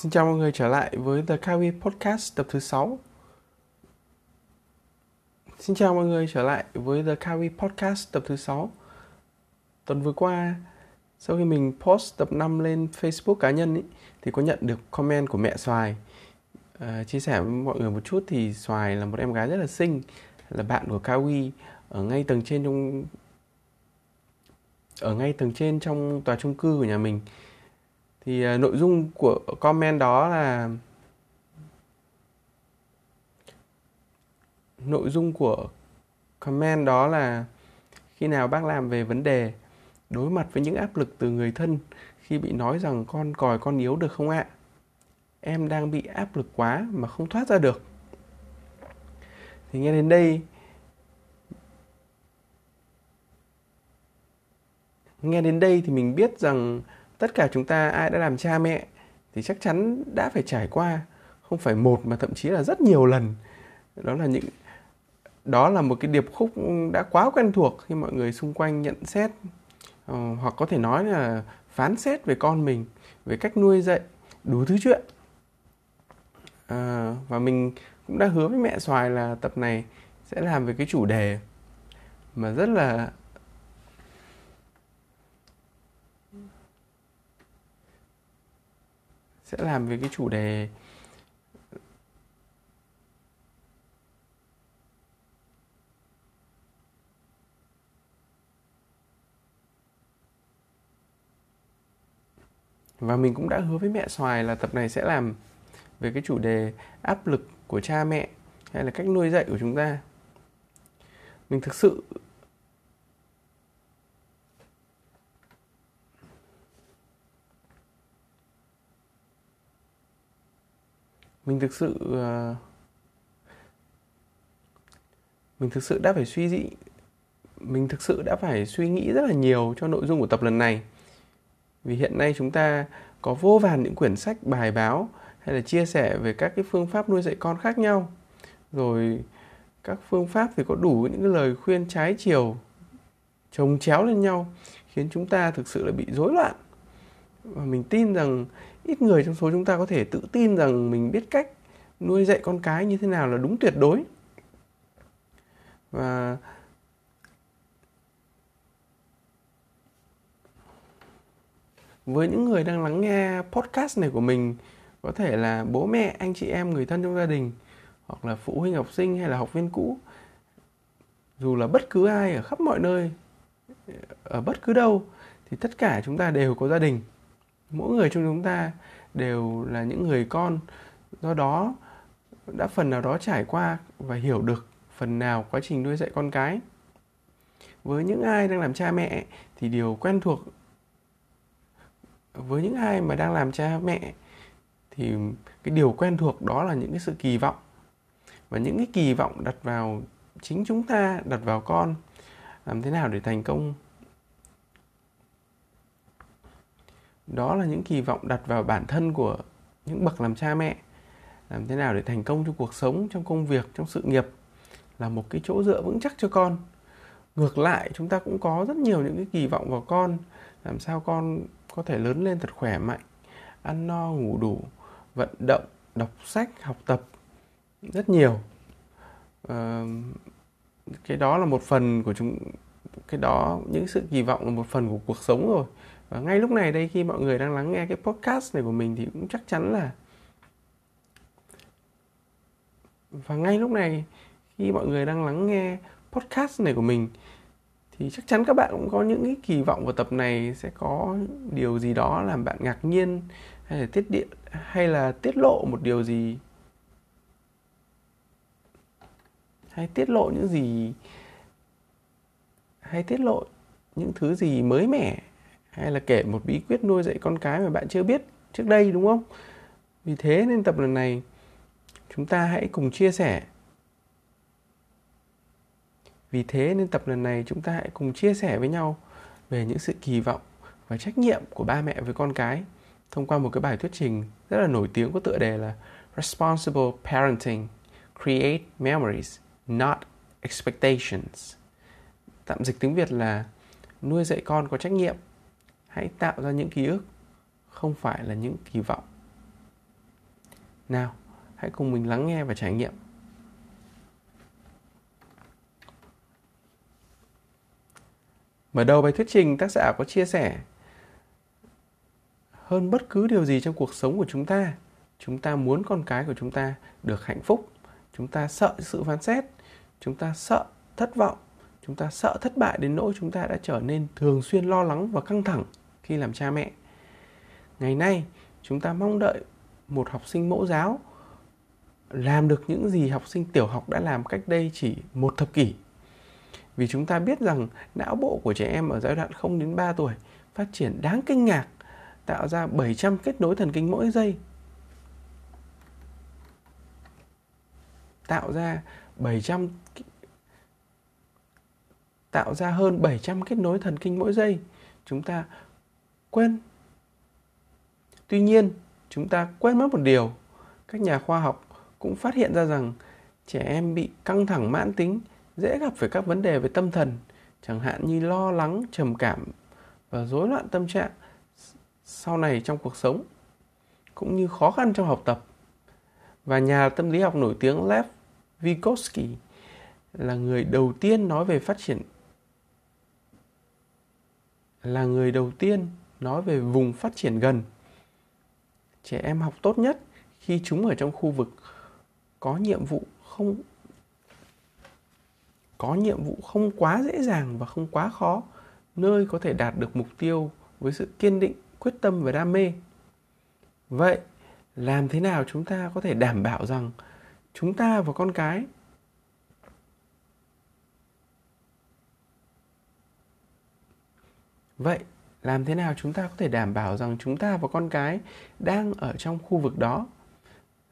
Xin chào mọi người trở lại với The Kawi Podcast tập thứ 6. Xin chào mọi người trở lại với The Kawi Podcast tập thứ 6. Tuần vừa qua, sau khi mình post tập 5 lên Facebook cá nhân ý, thì có nhận được comment của mẹ Xoài. À, chia sẻ với mọi người một chút thì Xoài là một em gái rất là xinh, là bạn của Kawi ở ngay tầng trên trong ở ngay tầng trên trong tòa chung cư của nhà mình thì uh, nội dung của comment đó là nội dung của comment đó là khi nào bác làm về vấn đề đối mặt với những áp lực từ người thân khi bị nói rằng con còi con yếu được không ạ? Em đang bị áp lực quá mà không thoát ra được. Thì nghe đến đây nghe đến đây thì mình biết rằng tất cả chúng ta ai đã làm cha mẹ thì chắc chắn đã phải trải qua không phải một mà thậm chí là rất nhiều lần. Đó là những đó là một cái điệp khúc đã quá quen thuộc khi mọi người xung quanh nhận xét ờ, hoặc có thể nói là phán xét về con mình về cách nuôi dạy đủ thứ chuyện. À, và mình cũng đã hứa với mẹ xoài là tập này sẽ làm về cái chủ đề mà rất là sẽ làm về cái chủ đề. Và mình cũng đã hứa với mẹ xoài là tập này sẽ làm về cái chủ đề áp lực của cha mẹ hay là cách nuôi dạy của chúng ta. Mình thực sự mình thực sự uh, mình thực sự đã phải suy nghĩ mình thực sự đã phải suy nghĩ rất là nhiều cho nội dung của tập lần này. Vì hiện nay chúng ta có vô vàn những quyển sách bài báo hay là chia sẻ về các cái phương pháp nuôi dạy con khác nhau. Rồi các phương pháp thì có đủ những cái lời khuyên trái chiều chồng chéo lên nhau khiến chúng ta thực sự là bị rối loạn và mình tin rằng ít người trong số chúng ta có thể tự tin rằng mình biết cách nuôi dạy con cái như thế nào là đúng tuyệt đối. Và với những người đang lắng nghe podcast này của mình, có thể là bố mẹ, anh chị em, người thân trong gia đình, hoặc là phụ huynh, học sinh hay là học viên cũ, dù là bất cứ ai ở khắp mọi nơi, ở bất cứ đâu, thì tất cả chúng ta đều có gia đình mỗi người trong chúng ta đều là những người con. Do đó, đã phần nào đó trải qua và hiểu được phần nào quá trình nuôi dạy con cái. Với những ai đang làm cha mẹ thì điều quen thuộc. Với những ai mà đang làm cha mẹ thì cái điều quen thuộc đó là những cái sự kỳ vọng. Và những cái kỳ vọng đặt vào chính chúng ta, đặt vào con. Làm thế nào để thành công? Đó là những kỳ vọng đặt vào bản thân của những bậc làm cha mẹ. Làm thế nào để thành công trong cuộc sống trong công việc trong sự nghiệp là một cái chỗ dựa vững chắc cho con. Ngược lại chúng ta cũng có rất nhiều những cái kỳ vọng vào con làm sao con có thể lớn lên thật khỏe mạnh ăn no ngủ đủ vận động đọc sách học tập rất nhiều. À, cái đó là một phần của chúng cái đó những sự kỳ vọng là một phần của cuộc sống rồi và ngay lúc này đây, khi mọi người đang lắng nghe cái podcast này của mình thì cũng chắc chắn là và ngay lúc này, khi mọi người đang lắng nghe podcast này của mình, thì chắc chắn các bạn cũng có những cái kỳ vọng vào tập này sẽ có điều gì đó làm bạn ngạc nhiên, hay là tiết điện hay là tiết lộ một điều gì hay tiết lộ những gì hay tiết lộ những thứ gì mới mẻ hay là kể một bí quyết nuôi dạy con cái mà bạn chưa biết trước đây đúng không? Vì thế nên tập lần này chúng ta hãy cùng chia sẻ. Vì thế nên tập lần này chúng ta hãy cùng chia sẻ với nhau về những sự kỳ vọng và trách nhiệm của ba mẹ với con cái thông qua một cái bài thuyết trình rất là nổi tiếng có tựa đề là Responsible Parenting Create Memories, Not Expectations. Tạm dịch tiếng Việt là nuôi dạy con có trách nhiệm hãy tạo ra những ký ức, không phải là những kỳ vọng. Nào, hãy cùng mình lắng nghe và trải nghiệm. Mở đầu bài thuyết trình, tác giả có chia sẻ, hơn bất cứ điều gì trong cuộc sống của chúng ta chúng ta muốn con cái của chúng ta được hạnh phúc. Chúng ta sợ sự phán xét, chúng ta sợ thất vọng, chúng ta sợ thất bại đến nỗi chúng ta đã trở nên thường xuyên lo lắng và căng thẳng khi làm cha mẹ ngày nay chúng ta mong đợi một học sinh mẫu giáo làm được những gì học sinh tiểu học đã làm cách đây chỉ một thập kỷ vì chúng ta biết rằng não bộ của trẻ em ở giai đoạn 0 đến 3 tuổi phát triển đáng kinh ngạc, tạo ra 700 kết nối thần kinh mỗi giây. Tạo ra 700 tạo ra hơn 700 kết nối thần kinh mỗi giây. Chúng ta quên. Tuy nhiên, chúng ta quên mất một điều. Các nhà khoa học cũng phát hiện ra rằng trẻ em bị căng thẳng mãn tính dễ gặp phải các vấn đề về tâm thần, chẳng hạn như lo lắng, trầm cảm và rối loạn tâm trạng sau này trong cuộc sống, cũng như khó khăn trong học tập. Và nhà tâm lý học nổi tiếng Lev Vygotsky là người đầu tiên nói về phát triển là người đầu tiên nói về vùng phát triển gần. Trẻ em học tốt nhất khi chúng ở trong khu vực có nhiệm vụ không có nhiệm vụ không quá dễ dàng và không quá khó, nơi có thể đạt được mục tiêu với sự kiên định, quyết tâm và đam mê. Vậy, làm thế nào chúng ta có thể đảm bảo rằng chúng ta và con cái Vậy, làm thế nào chúng ta có thể đảm bảo rằng chúng ta và con cái đang ở trong khu vực đó?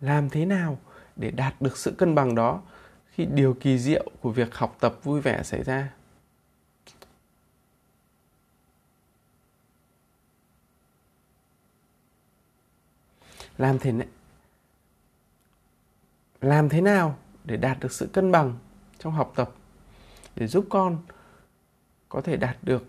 Làm thế nào để đạt được sự cân bằng đó khi điều kỳ diệu của việc học tập vui vẻ xảy ra làm thế làm thế nào để đạt được sự cân bằng trong học tập để giúp con có thể đạt được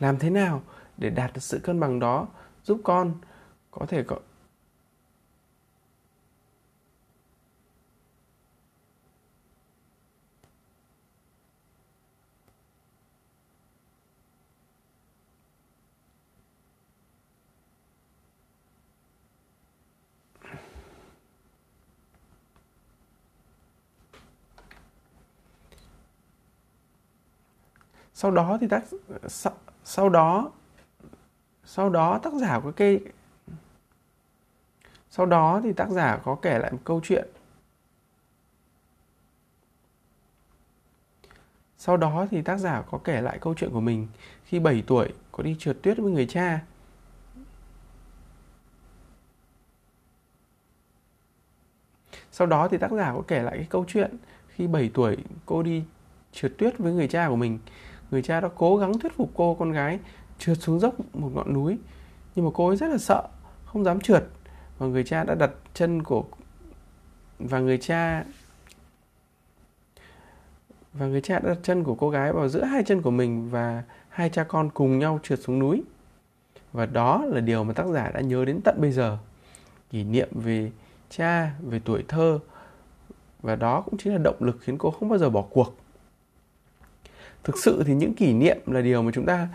làm thế nào để đạt được sự cân bằng đó giúp con có thể có sau đó thì tác sau, đó sau đó tác giả có kê sau đó thì tác giả có kể lại một câu chuyện Sau đó thì tác giả có kể lại câu chuyện của mình khi 7 tuổi có đi trượt tuyết với người cha. Sau đó thì tác giả có kể lại cái câu chuyện khi 7 tuổi cô đi trượt tuyết với người cha của mình người cha đã cố gắng thuyết phục cô, con gái trượt xuống dốc một ngọn núi. Nhưng mà cô ấy rất là sợ, không dám trượt. Và người cha đã đặt chân của, và người cha, và người cha đã đặt chân của cô gái vào giữa hai chân của mình và hai cha con cùng nhau trượt xuống núi. Và đó là điều mà tác giả đã nhớ đến tận bây giờ. Kỷ niệm về cha, về tuổi thơ. Và đó cũng chính là động lực khiến cô không bao giờ bỏ cuộc thực sự thì những kỷ niệm là điều mà chúng ta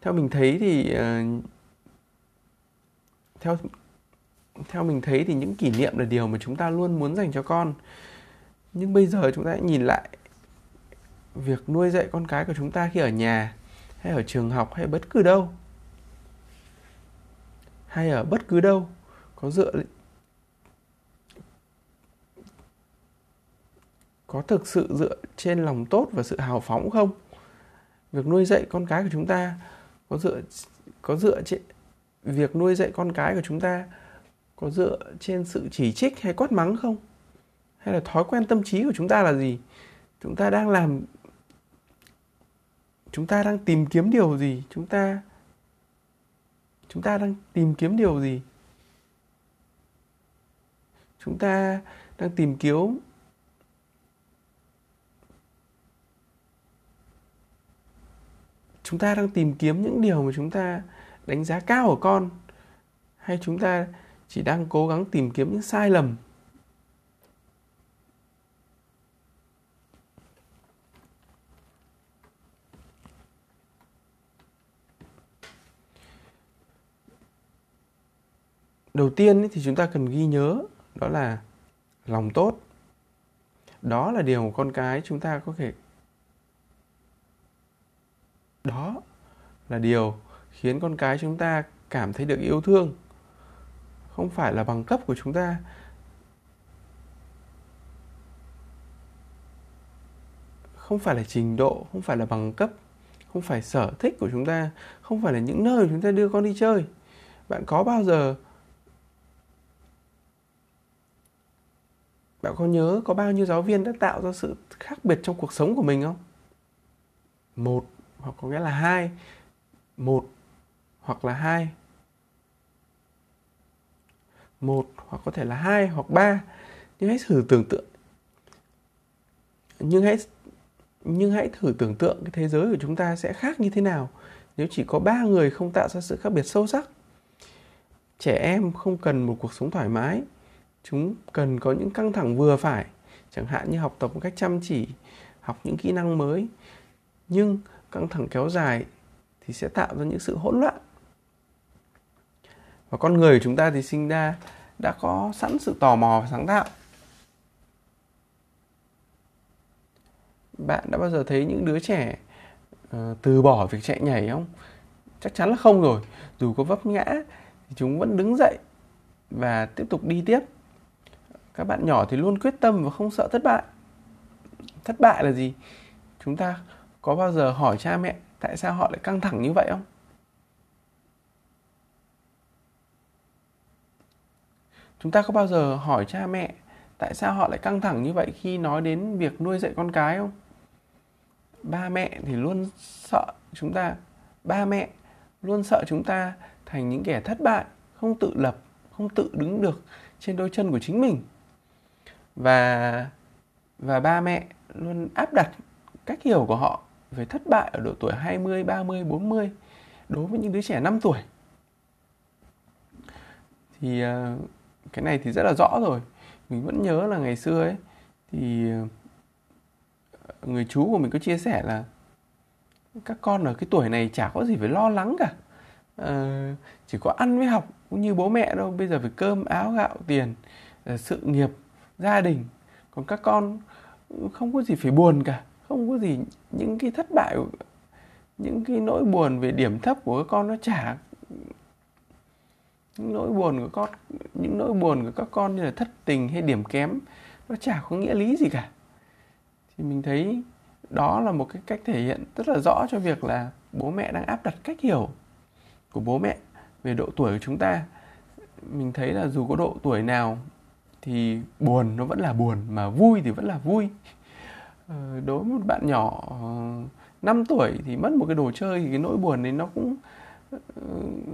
theo mình thấy thì uh, theo theo mình thấy thì những kỷ niệm là điều mà chúng ta luôn muốn dành cho con. Nhưng bây giờ chúng ta hãy nhìn lại việc nuôi dạy con cái của chúng ta khi ở nhà hay ở trường học hay bất cứ đâu. Hay ở bất cứ đâu có dựa có thực sự dựa trên lòng tốt và sự hào phóng không? Việc nuôi dạy con cái của chúng ta có dựa có dựa trên, việc nuôi dạy con cái của chúng ta có dựa trên sự chỉ trích hay quát mắng không? Hay là thói quen tâm trí của chúng ta là gì? Chúng ta đang làm, chúng ta đang tìm kiếm điều gì? Chúng ta chúng ta đang tìm kiếm điều gì? Chúng ta đang tìm kiếm chúng ta đang tìm kiếm những điều mà chúng ta đánh giá cao ở con? Hay chúng ta chỉ đang cố gắng tìm kiếm những sai lầm? Đầu tiên thì chúng ta cần ghi nhớ đó là lòng tốt. Đó là điều mà con cái chúng ta có thể đó là điều khiến con cái chúng ta cảm thấy được yêu thương, không phải là bằng cấp của chúng ta. Không phải là trình độ, không phải là bằng cấp, không phải sở thích của chúng ta, không phải là những nơi chúng ta đưa con đi chơi. Bạn có bao giờ, bạn có nhớ có bao nhiêu giáo viên đã tạo ra sự khác biệt trong cuộc sống của mình không? Một hoặc có nghĩa là hai, một hoặc là hai. Một hoặc có thể là hai hoặc ba. Nhưng hãy thử tưởng tượng. Nhưng hãy nhưng hãy thử tưởng tượng cái thế giới của chúng ta sẽ khác như thế nào nếu chỉ có ba người không tạo ra sự khác biệt sâu sắc. Trẻ em không cần một cuộc sống thoải mái. Chúng cần có những căng thẳng vừa phải. Chẳng hạn như học tập một cách chăm chỉ, học những kỹ năng mới. Nhưng căng thẳng kéo dài thì sẽ tạo ra những sự hỗn loạn. Và con người của chúng ta thì sinh ra đã có sẵn sự tò mò và sáng tạo. Bạn đã bao giờ thấy những đứa trẻ uh, từ bỏ việc chạy nhảy không? Chắc chắn là không rồi. Dù có vấp ngã thì chúng vẫn đứng dậy và tiếp tục đi tiếp. Các bạn nhỏ thì luôn quyết tâm và không sợ thất bại. Thất bại là gì? Chúng ta có bao giờ hỏi cha mẹ tại sao họ lại căng thẳng như vậy không? Chúng ta có bao giờ hỏi cha mẹ tại sao họ lại căng thẳng như vậy khi nói đến việc nuôi dạy con cái không? Ba mẹ thì luôn sợ chúng ta, ba mẹ luôn sợ chúng ta thành những kẻ thất bại, không tự lập, không tự đứng được trên đôi chân của chính mình. Và và ba mẹ luôn áp đặt cách hiểu của họ về thất bại ở độ tuổi 20, 30, 40 đối với những đứa trẻ 5 tuổi. Thì à, cái này thì rất là rõ rồi. Mình vẫn nhớ là ngày xưa ấy thì à, người chú của mình có chia sẻ là các con ở cái tuổi này chả có gì phải lo lắng cả. À, chỉ có ăn với học cũng như bố mẹ đâu bây giờ phải cơm áo gạo tiền à, sự nghiệp gia đình còn các con không có gì phải buồn cả không có gì, những cái thất bại, những cái nỗi buồn về điểm thấp của các con nó chả, những nỗi buồn của con, những nỗi buồn của các con như là thất tình hay điểm kém, nó chả có nghĩa lý gì cả. Thì mình thấy đó là một cái cách thể hiện rất là rõ cho việc là bố mẹ đang áp đặt cách hiểu của bố mẹ về độ tuổi của chúng ta. Mình thấy là dù có độ tuổi nào thì buồn nó vẫn là buồn, mà vui thì vẫn là vui. Ờ, đối với một bạn nhỏ ờ, 5 tuổi thì mất một cái đồ chơi thì cái nỗi buồn đấy nó cũng ờ,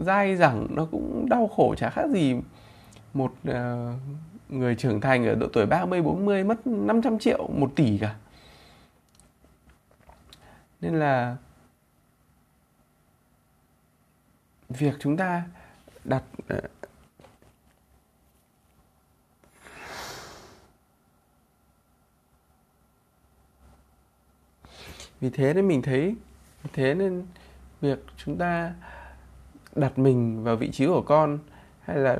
dai dẳng, nó cũng đau khổ, chả khác gì một người trưởng thành ở độ tuổi 30 40 mất 500 triệu 1 tỷ cả. Nên là việc chúng ta đặt vì thế nên mình thấy, thế nên việc chúng ta đặt mình vào vị trí của con, hay là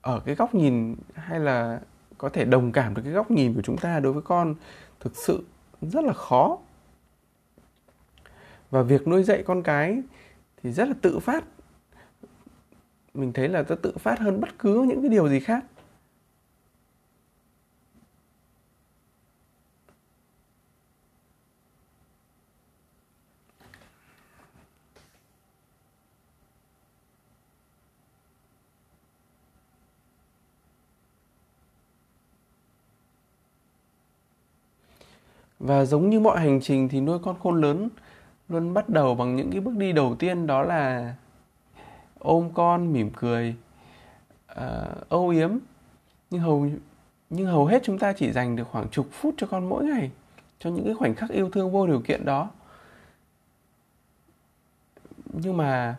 ở cái góc nhìn, hay là có thể đồng cảm được cái góc nhìn của chúng ta đối với con, thực sự rất là khó. Và việc nuôi dạy con cái thì rất là tự phát. Mình thấy là nó tự phát hơn bất cứ những cái điều gì khác. Và giống như mọi hành trình thì nuôi con khôn lớn luôn bắt đầu bằng những cái bước đi đầu tiên đó là ôm con mỉm cười uh, âu yếm. Nhưng hầu nhưng hầu hết chúng ta chỉ dành được khoảng chục phút cho con mỗi ngày cho những cái khoảnh khắc yêu thương vô điều kiện đó. Nhưng mà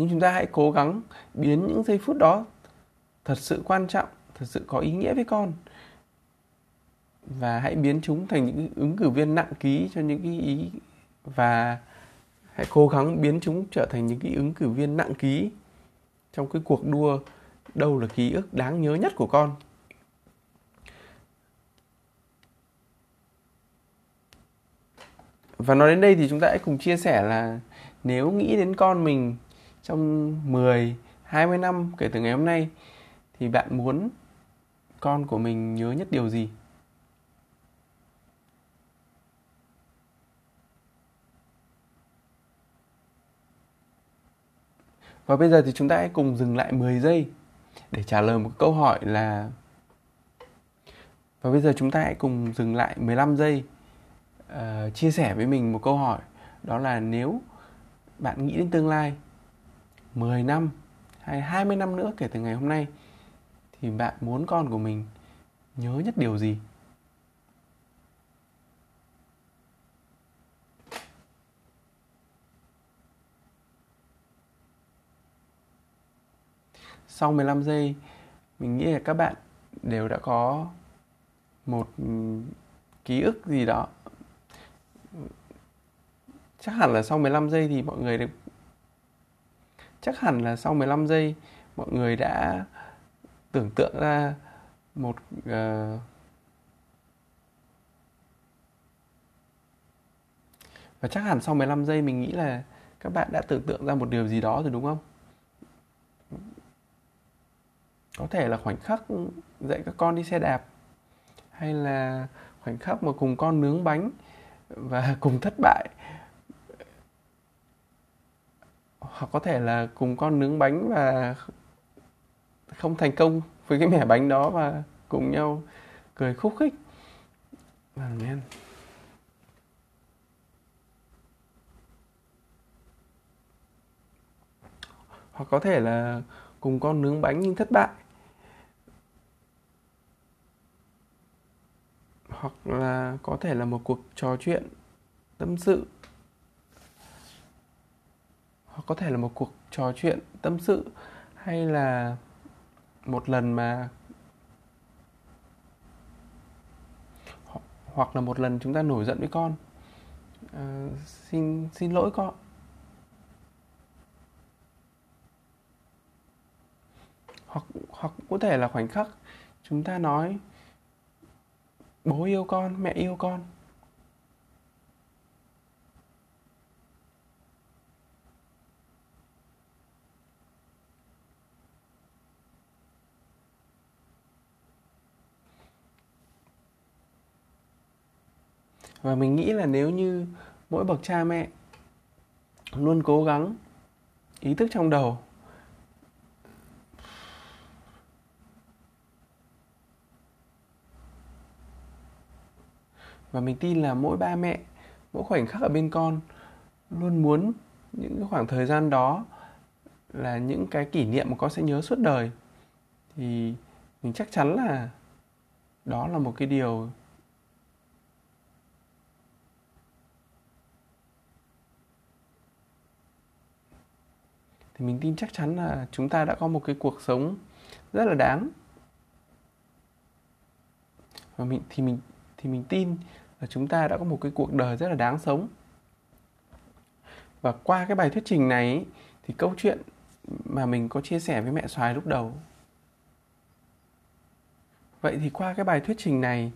nhưng chúng ta hãy cố gắng biến những giây phút đó thật sự quan trọng, thật sự có ý nghĩa với con. Và hãy biến chúng thành những ứng cử viên nặng ký cho những cái ý và hãy cố gắng biến chúng trở thành những cái ứng cử viên nặng ký trong cái cuộc đua đâu là ký ức đáng nhớ nhất của con. Và nói đến đây thì chúng ta hãy cùng chia sẻ là nếu nghĩ đến con mình trong 10, 20 năm kể từ ngày hôm nay thì bạn muốn con của mình nhớ nhất điều gì? Và bây giờ thì chúng ta hãy cùng dừng lại 10 giây để trả lời một câu hỏi là Và bây giờ chúng ta hãy cùng dừng lại 15 giây uh, chia sẻ với mình một câu hỏi đó là nếu bạn nghĩ đến tương lai 10 năm hay 20 năm nữa kể từ ngày hôm nay thì bạn muốn con của mình nhớ nhất điều gì? Sau 15 giây, mình nghĩ là các bạn đều đã có một ký ức gì đó. Chắc hẳn là sau 15 giây thì mọi người được chắc hẳn là sau 15 giây mọi người đã tưởng tượng ra một uh, và chắc hẳn sau 15 giây mình nghĩ là các bạn đã tưởng tượng ra một điều gì đó rồi đúng không? Có thể là khoảnh khắc dạy các con đi xe đạp hay là khoảnh khắc mà cùng con nướng bánh và cùng thất bại hoặc có thể là cùng con nướng bánh và không thành công với cái mẻ bánh đó và cùng nhau cười khúc khích. Amen. hoặc có thể là cùng con nướng bánh nhưng thất bại. Hoặc là có thể là một cuộc trò chuyện tâm sự có thể là một cuộc trò chuyện tâm sự hay là một lần mà hoặc là một lần chúng ta nổi giận với con. À, xin xin lỗi con. Hoặc hoặc có thể là khoảnh khắc chúng ta nói bố yêu con mẹ yêu con. Và mình nghĩ là nếu như mỗi bậc cha mẹ luôn cố gắng ý thức trong đầu, và mình tin là mỗi ba mẹ, mỗi khoảnh khắc ở bên con luôn muốn những cái khoảng thời gian đó là những cái kỷ niệm mà con sẽ nhớ suốt đời, thì mình chắc chắn là đó là một cái điều thì mình tin chắc chắn là chúng ta đã có một cái cuộc sống rất là đáng. Và mình, thì mình thì mình tin là chúng ta đã có một cái cuộc đời rất là đáng sống. Và qua cái bài thuyết trình này thì câu chuyện mà mình có chia sẻ với mẹ xoài lúc đầu. Vậy thì qua cái bài thuyết trình này,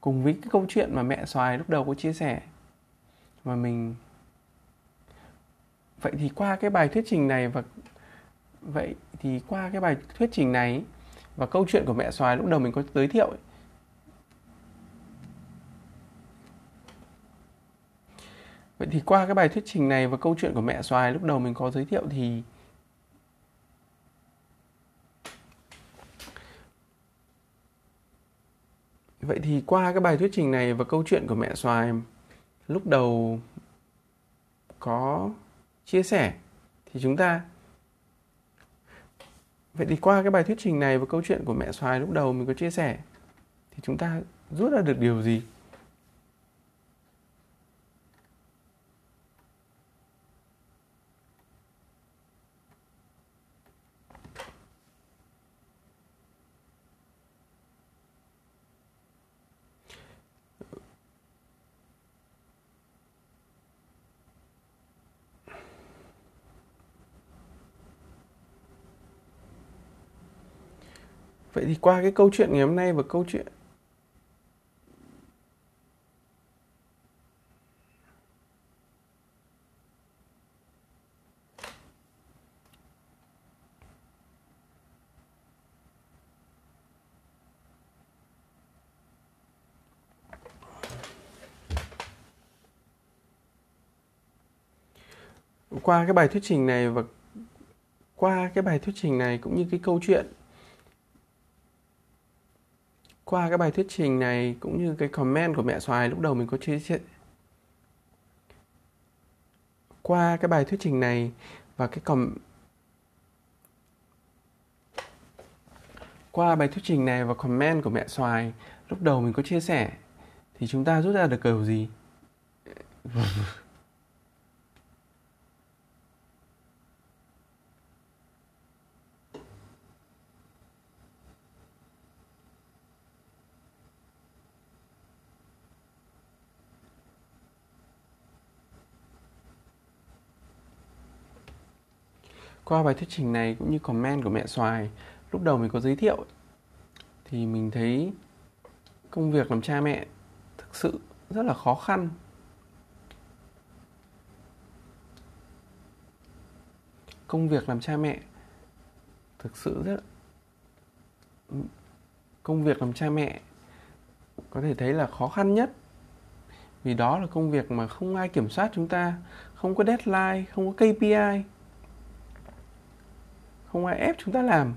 cùng với cái câu chuyện mà mẹ xoài lúc đầu có chia sẻ, mà mình vậy thì qua cái bài thuyết trình này và vậy thì qua cái bài thuyết trình này và câu chuyện của mẹ xoài lúc đầu mình có giới thiệu ấy, vậy thì qua cái bài thuyết trình này và câu chuyện của mẹ xoài lúc đầu mình có giới thiệu thì vậy thì qua cái bài thuyết trình này và câu chuyện của mẹ xoài lúc đầu có chia sẻ, thì chúng ta vậy thì qua cái bài thuyết trình này và câu chuyện của mẹ xoài lúc đầu mình có chia sẻ, thì chúng ta rút ra được điều gì? Vậy thì qua cái câu chuyện ngày hôm nay và câu chuyện qua cái bài thuyết trình này và qua cái bài thuyết trình này cũng như cái câu chuyện qua cái bài thuyết trình này cũng như cái comment của mẹ xoài lúc đầu mình có chia sẻ. Qua cái bài thuyết trình này và cái com qua bài thuyết trình này và comment của mẹ xoài lúc đầu mình có chia sẻ thì chúng ta rút ra được điều gì? qua bài thuyết trình này cũng như comment của mẹ xoài, lúc đầu mình có giới thiệu thì mình thấy công việc làm cha mẹ thực sự rất là khó khăn. Công việc làm cha mẹ thực sự rất công việc làm cha mẹ có thể thấy là khó khăn nhất. Vì đó là công việc mà không ai kiểm soát chúng ta, không có deadline, không có kpi không ai ép chúng ta làm.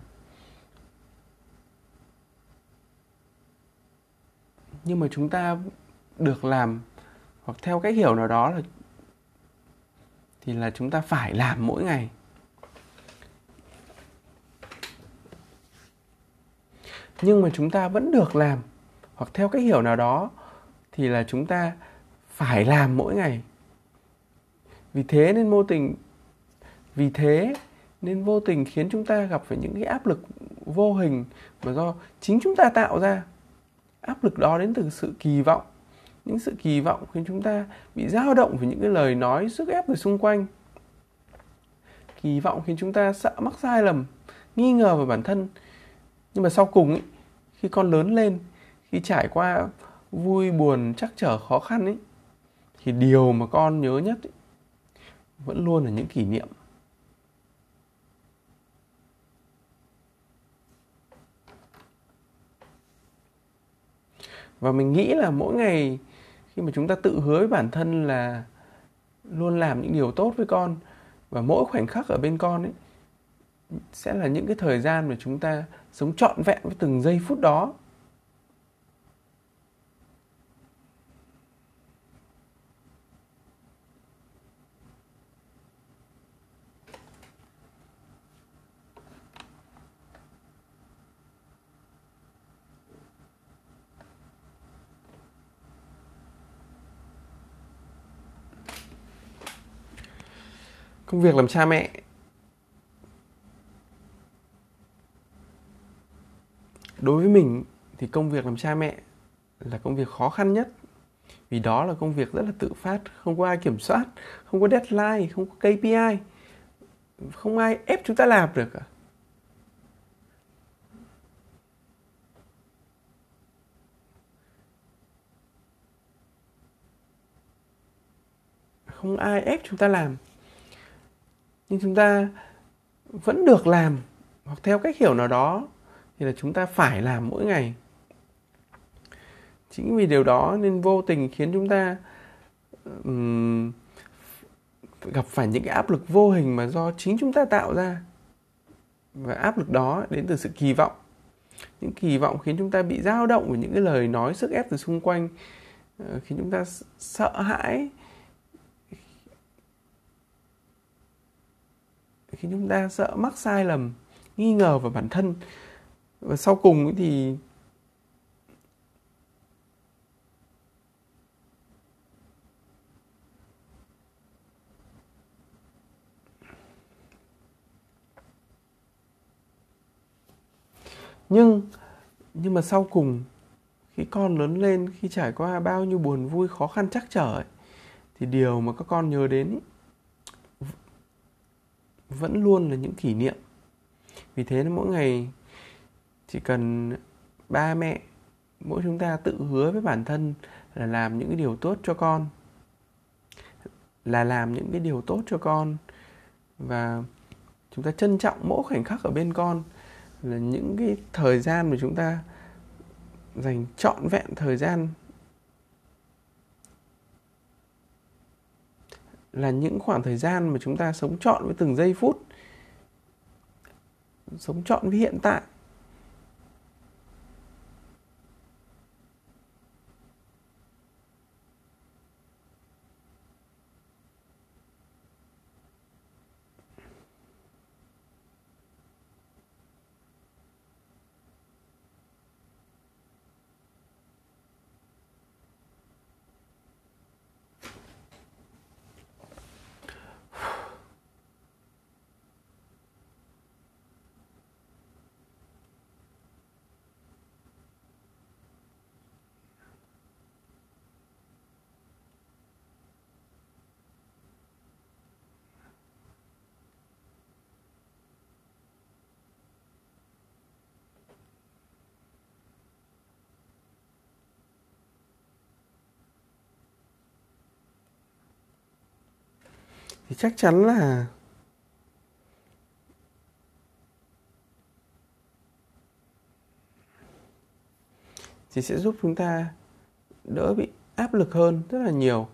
Nhưng mà chúng ta được làm hoặc theo cách hiểu nào đó là, thì là chúng ta phải làm mỗi ngày. Nhưng mà chúng ta vẫn được làm hoặc theo cách hiểu nào đó thì là chúng ta phải làm mỗi ngày. Vì thế nên mô tình, vì thế nên vô tình khiến chúng ta gặp phải những cái áp lực vô hình mà do chính chúng ta tạo ra. Áp lực đó đến từ sự kỳ vọng. Những sự kỳ vọng khiến chúng ta bị dao động với những cái lời nói sức ép từ xung quanh. Kỳ vọng khiến chúng ta sợ mắc sai lầm nghi ngờ vào bản thân. Nhưng mà sau cùng ý, khi con lớn lên khi trải qua vui buồn chắc trở khó khăn ấy thì điều mà con nhớ nhất ý, vẫn luôn là những kỷ niệm. Và mình nghĩ là mỗi ngày khi mà chúng ta tự hứa với bản thân là luôn làm những điều tốt với con, và mỗi khoảnh khắc ở bên con ấy sẽ là những cái thời gian mà chúng ta sống trọn vẹn với từng giây phút đó công việc làm cha mẹ. Đối với mình thì công việc làm cha mẹ là công việc khó khăn nhất. Vì đó là công việc rất là tự phát, không có ai kiểm soát, không có deadline, không có kpi không ai ép chúng ta làm được cả. Không ai ép chúng ta làm nhưng chúng ta vẫn được làm hoặc theo cách hiểu nào đó thì là chúng ta phải làm mỗi ngày. Chính vì điều đó nên vô tình khiến chúng ta um, gặp phải những cái áp lực vô hình mà do chính chúng ta tạo ra. Và áp lực đó đến từ sự kỳ vọng. Những kỳ vọng khiến chúng ta bị dao động bởi những cái lời nói sức ép từ xung quanh ờ, khiến chúng ta sợ hãi khi chúng ta sợ mắc sai lầm nghi ngờ vào bản thân. Và sau cùng thì nhưng nhưng mà sau cùng khi con lớn lên khi trải qua bao nhiêu buồn vui khó khăn chắc trở ấy, thì điều mà các con nhớ đến ấy, vẫn luôn là những kỷ niệm. Vì thế nên mỗi ngày chỉ cần ba mẹ, mỗi chúng ta tự hứa với bản thân là làm những cái điều tốt cho con, là làm những cái điều tốt cho con. Và chúng ta trân trọng mỗi khoảnh khắc ở bên con là những cái thời gian mà chúng ta dành trọn vẹn thời gian là những khoảng thời gian mà chúng ta sống trọn với từng giây phút, sống trọn với hiện tại. Thì chắc chắn là thì sẽ giúp chúng ta đỡ bị áp lực hơn rất là nhiều.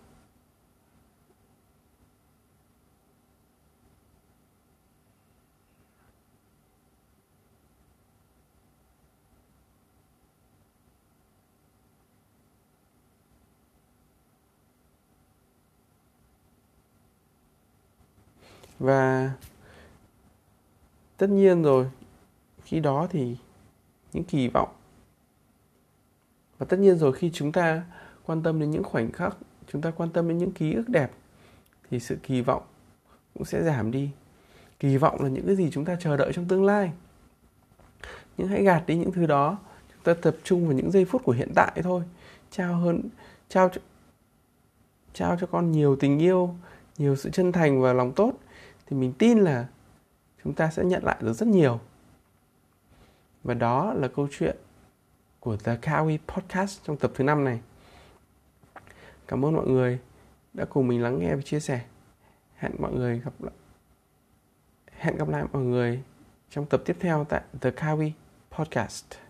Và tất nhiên rồi, khi đó thì những kỳ vọng. Và tất nhiên rồi, khi chúng ta quan tâm đến những khoảnh khắc, chúng ta quan tâm đến những ký ức đẹp, thì sự kỳ vọng cũng sẽ giảm đi. Kỳ vọng là những cái gì chúng ta chờ đợi trong tương lai. Nhưng hãy gạt đi những thứ đó. Chúng ta tập trung vào những giây phút của hiện tại thôi. Trao hơn, trao trao cho con nhiều tình yêu, nhiều sự chân thành và lòng tốt thì mình tin là chúng ta sẽ nhận lại được rất nhiều và đó là câu chuyện của The Kawi Podcast trong tập thứ năm này. Cảm ơn mọi người đã cùng mình lắng nghe và chia sẻ. Hẹn mọi người gặp lại, hẹn gặp lại mọi người trong tập tiếp theo tại The Kawi Podcast.